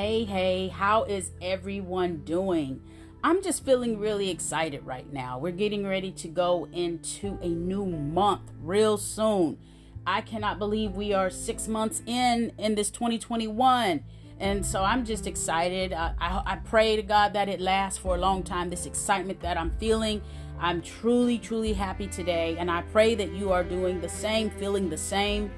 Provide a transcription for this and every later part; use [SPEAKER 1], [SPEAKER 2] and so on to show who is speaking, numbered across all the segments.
[SPEAKER 1] Hey, hey, how is everyone doing? I'm just feeling really excited right now. We're getting ready to go into a new month real soon. I cannot believe we are six months in in this 2021. And so I'm just excited. I, I, I pray to God that it lasts for a long time. This excitement that I'm feeling, I'm truly, truly happy today. And I pray that you are doing the same, feeling the same.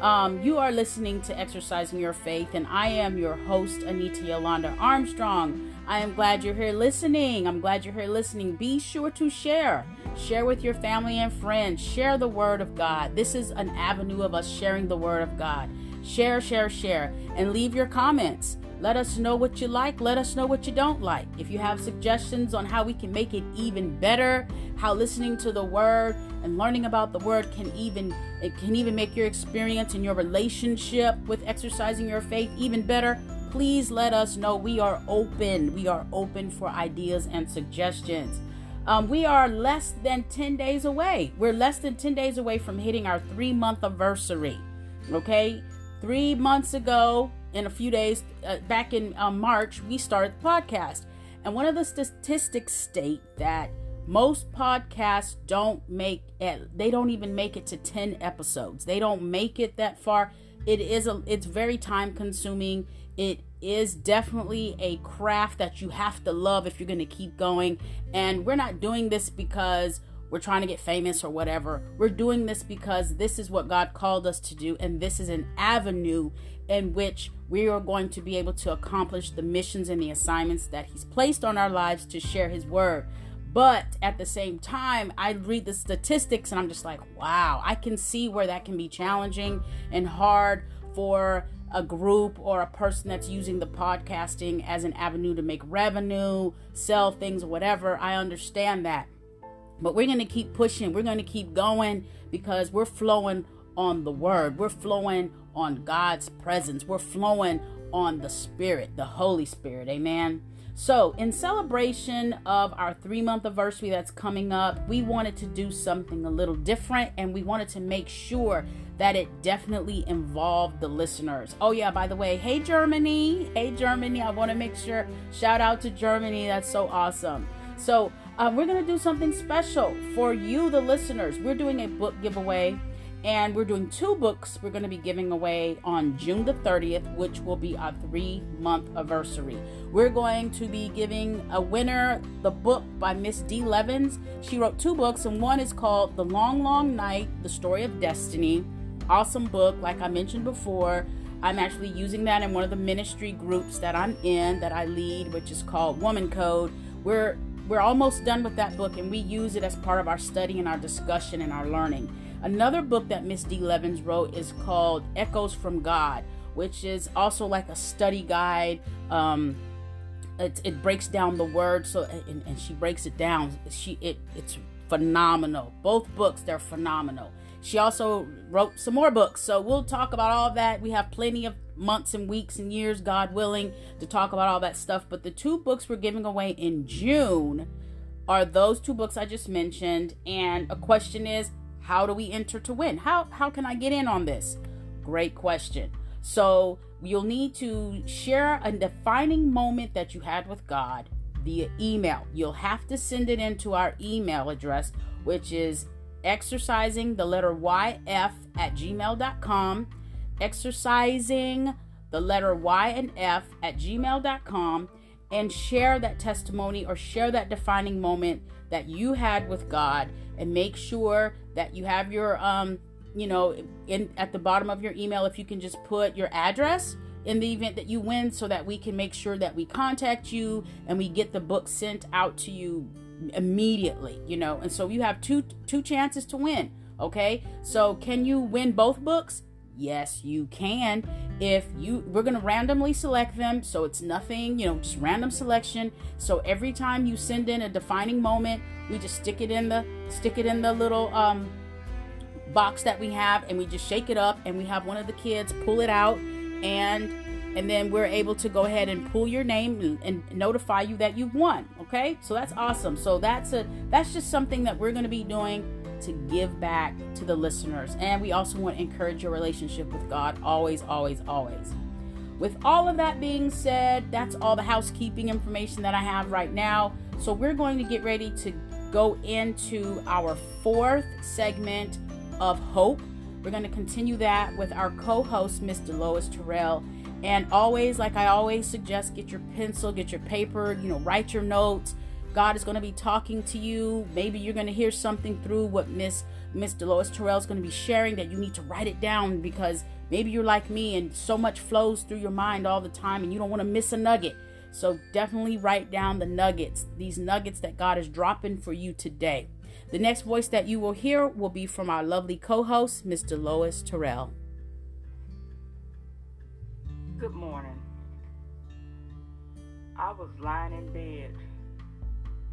[SPEAKER 1] Um, you are listening to Exercising Your Faith, and I am your host, Anita Yolanda Armstrong. I am glad you're here listening. I'm glad you're here listening. Be sure to share. Share with your family and friends. Share the Word of God. This is an avenue of us sharing the Word of God. Share, share, share, and leave your comments. Let us know what you like. Let us know what you don't like. If you have suggestions on how we can make it even better, how listening to the word and learning about the word can even it can even make your experience and your relationship with exercising your faith even better, please let us know. We are open. We are open for ideas and suggestions. Um, we are less than 10 days away. We're less than 10 days away from hitting our three month anniversary. Okay? Three months ago, in a few days, uh, back in uh, March, we started the podcast. And one of the statistics state that most podcasts don't make it, they don't even make it to 10 episodes. They don't make it that far. It is a it's very time consuming. It is definitely a craft that you have to love if you're going to keep going. And we're not doing this because we're trying to get famous or whatever. We're doing this because this is what God called us to do, and this is an avenue in which we are going to be able to accomplish the missions and the assignments that He's placed on our lives to share His word. But at the same time, I read the statistics and I'm just like, wow, I can see where that can be challenging and hard for a group or a person that's using the podcasting as an avenue to make revenue, sell things, whatever. I understand that. But we're going to keep pushing. We're going to keep going because we're flowing on the word. We're flowing on God's presence. We're flowing on the Spirit, the Holy Spirit. Amen. So, in celebration of our three month anniversary that's coming up, we wanted to do something a little different and we wanted to make sure that it definitely involved the listeners. Oh, yeah, by the way, hey, Germany. Hey, Germany. I want to make sure, shout out to Germany. That's so awesome. So, uh, we're going to do something special for you, the listeners. We're doing a book giveaway and we're doing two books we're going to be giving away on June the 30th, which will be our three month anniversary. We're going to be giving a winner the book by Miss D. Levens. She wrote two books, and one is called The Long, Long Night The Story of Destiny. Awesome book, like I mentioned before. I'm actually using that in one of the ministry groups that I'm in that I lead, which is called Woman Code. We're we're almost done with that book and we use it as part of our study and our discussion and our learning. Another book that Miss D. Levens wrote is called Echoes from God, which is also like a study guide. Um, it, it breaks down the word, so and, and she breaks it down. She it it's phenomenal. Both books they're phenomenal. She also wrote some more books, so we'll talk about all that. We have plenty of months and weeks and years, God willing, to talk about all that stuff. But the two books we're giving away in June are those two books I just mentioned. And a question is, how do we enter to win? How how can I get in on this? Great question. So you'll need to share a defining moment that you had with God via email. You'll have to send it into our email address, which is exercising the letter YF at gmail.com. Exercising the letter Y and F at gmail.com and share that testimony or share that defining moment that you had with God. And make sure that you have your um you know in at the bottom of your email if you can just put your address in the event that you win so that we can make sure that we contact you and we get the book sent out to you immediately you know. And so you have two two chances to win okay? So can you win both books yes you can. If you we're going to randomly select them so it's nothing you know just random selection. So every time you send in a defining moment we just stick it in the stick it in the little um box that we have and we just shake it up and we have one of the kids pull it out and and then we're able to go ahead and pull your name and, and notify you that you've won okay? So that's awesome. So that's a that's just something that we're going to be doing to give back to the listeners. And we also want to encourage your relationship with God always, always, always. with all of that being said, that's all the housekeeping information that I have right now. So we're going to get ready to go into our fourth segment of hope. We're going to continue that with our co host, Mr. Lois Terrell. And always, like I always suggest, get your pencil, get your paper, you know, write your notes. God is going to be talking to you. Maybe you're going to hear something through what Miss Miss Dolores Terrell is going to be sharing that you need to write it down because maybe you're like me and so much flows through your mind all the time and you don't want to miss a nugget. So definitely write down the nuggets, these nuggets that God is dropping for you today. The next voice that you will hear will be from our lovely co host, Mr. Lois Terrell.
[SPEAKER 2] Good morning. I was lying in bed.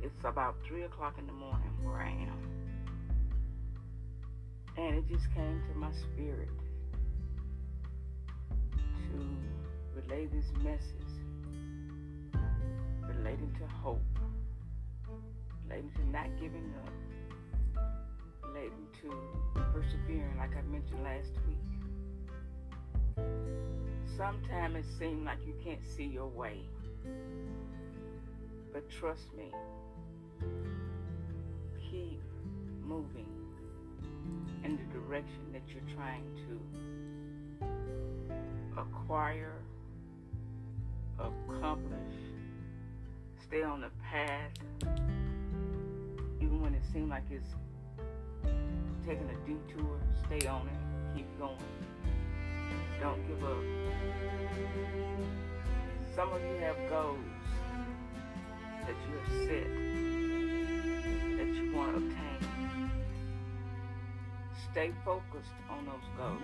[SPEAKER 2] It's about 3 o'clock in the morning where I am. And it just came to my spirit to relay this message relating to hope, relating to not giving up, relating to persevering, like I mentioned last week. Sometimes it seems like you can't see your way. But trust me, keep moving in the direction that you're trying to acquire, accomplish, stay on the path, even when it seems like it's taking a detour, stay on it, keep going. Don't give up. Some of you have goals that you have set you want to obtain. Stay focused on those goals.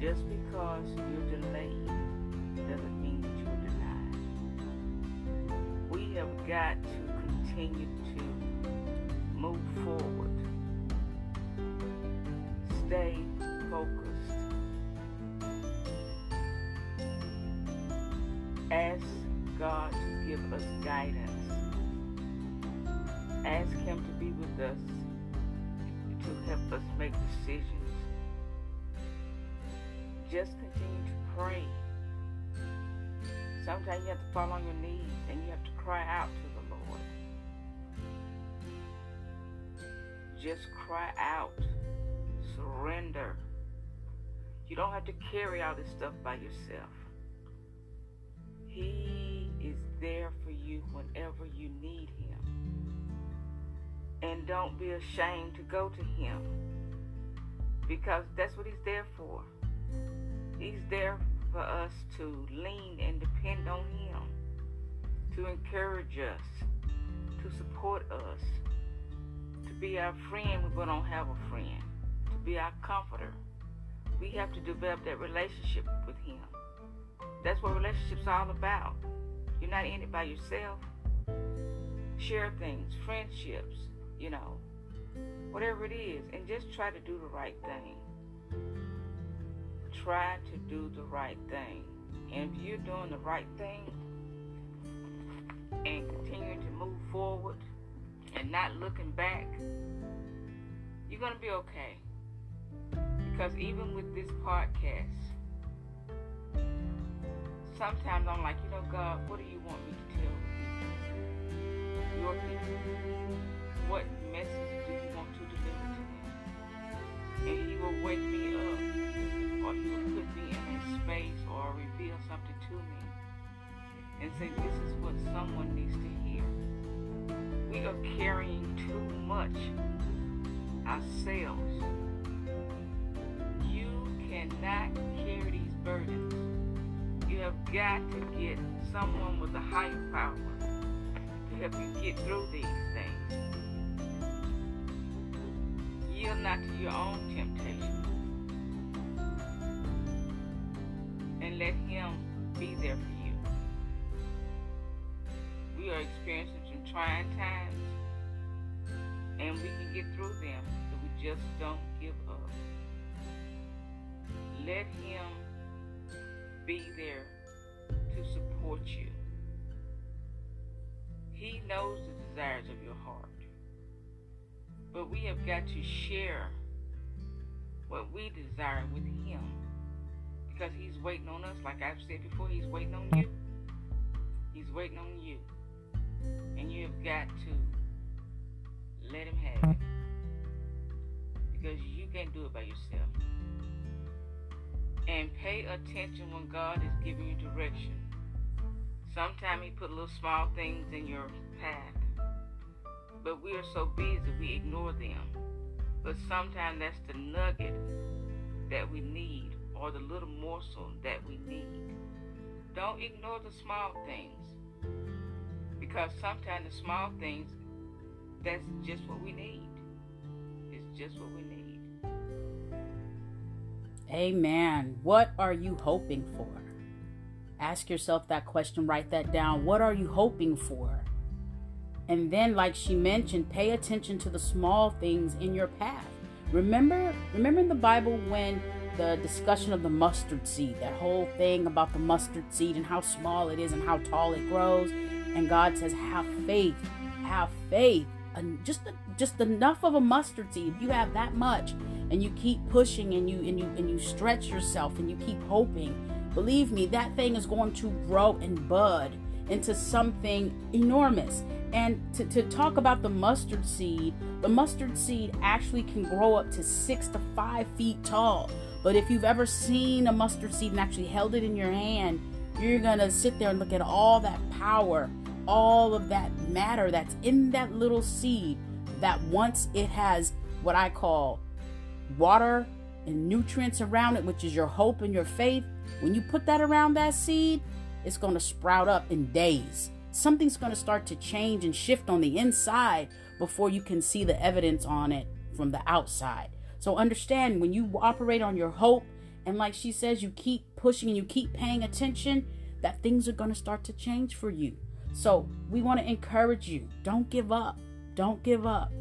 [SPEAKER 2] Just because you're delayed doesn't mean that you're denied. We have got to continue to move forward. Stay Ask Him to be with us, to help us make decisions. Just continue to pray. Sometimes you have to fall on your knees and you have to cry out to the Lord. Just cry out. Surrender. You don't have to carry all this stuff by yourself. He is there for you whenever you need Him. And don't be ashamed to go to Him because that's what He's there for. He's there for us to lean and depend on Him, to encourage us, to support us, to be our friend when we don't have a friend, to be our comforter. We have to develop that relationship with Him. That's what relationships all about. You're not in it by yourself. Share things, friendships, you know, whatever it is, and just try to do the right thing. Try to do the right thing. And if you're doing the right thing and continuing to move forward and not looking back, you're going to be okay. Because even with this podcast, sometimes I'm like, you know, God, what do you want me to tell people? Your people. What message do you want to deliver to them? And He will wake me up, or He will put me in a space, or reveal something to me, and say, this is what someone needs to hear. We are carrying too much ourselves. You cannot carry these burdens you have got to get someone with a higher power to help you get through these things. Yield not to your own temptation. And let Him be there for you. We are experiencing some trying times, and we can get through them if we just don't give up. Let Him be there to support you. He knows the desires of your heart. But we have got to share what we desire with Him because He's waiting on us. Like I've said before, He's waiting on you. He's waiting on you. And you have got to let Him have it. Because you can't do it by yourself. And pay attention when God is giving you direction. Sometimes He put little small things in your path. But we are so busy we ignore them. But sometimes that's the nugget that we need or the little morsel that we need. Don't ignore the small things. Because sometimes the small things, that's just what we need. It's just what we need.
[SPEAKER 1] Amen. What are you hoping for? Ask yourself that question, write that down. What are you hoping for? And then, like she mentioned, pay attention to the small things in your path. Remember, remember in the Bible when the discussion of the mustard seed, that whole thing about the mustard seed and how small it is and how tall it grows. And God says, have faith, have faith. And just just enough of a mustard seed. If you have that much and you keep pushing and you and you and you stretch yourself and you keep hoping, believe me, that thing is going to grow and bud into something enormous. And to, to talk about the mustard seed, the mustard seed actually can grow up to six to five feet tall. But if you've ever seen a mustard seed and actually held it in your hand, you're to sit there and look at all that power, all of that matter that's in that little seed that once it has what I call water and nutrients around it, which is your hope and your faith, when you put that around that seed, it's going to sprout up in days. Something's going to start to change and shift on the inside before you can see the evidence on it from the outside. So understand when you operate on your hope, and like she says, you keep pushing and you keep paying attention, that things are going to start to change for you. So we want to encourage you don't give up. Don't give up.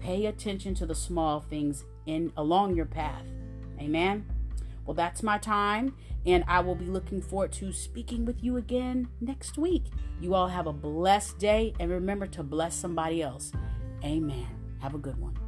[SPEAKER 1] Pay attention to the small things in along your path. Amen. Well, that's my time, and I will be looking forward to speaking with you again next week. You all have a blessed day, and remember to bless somebody else. Amen. Have a good one.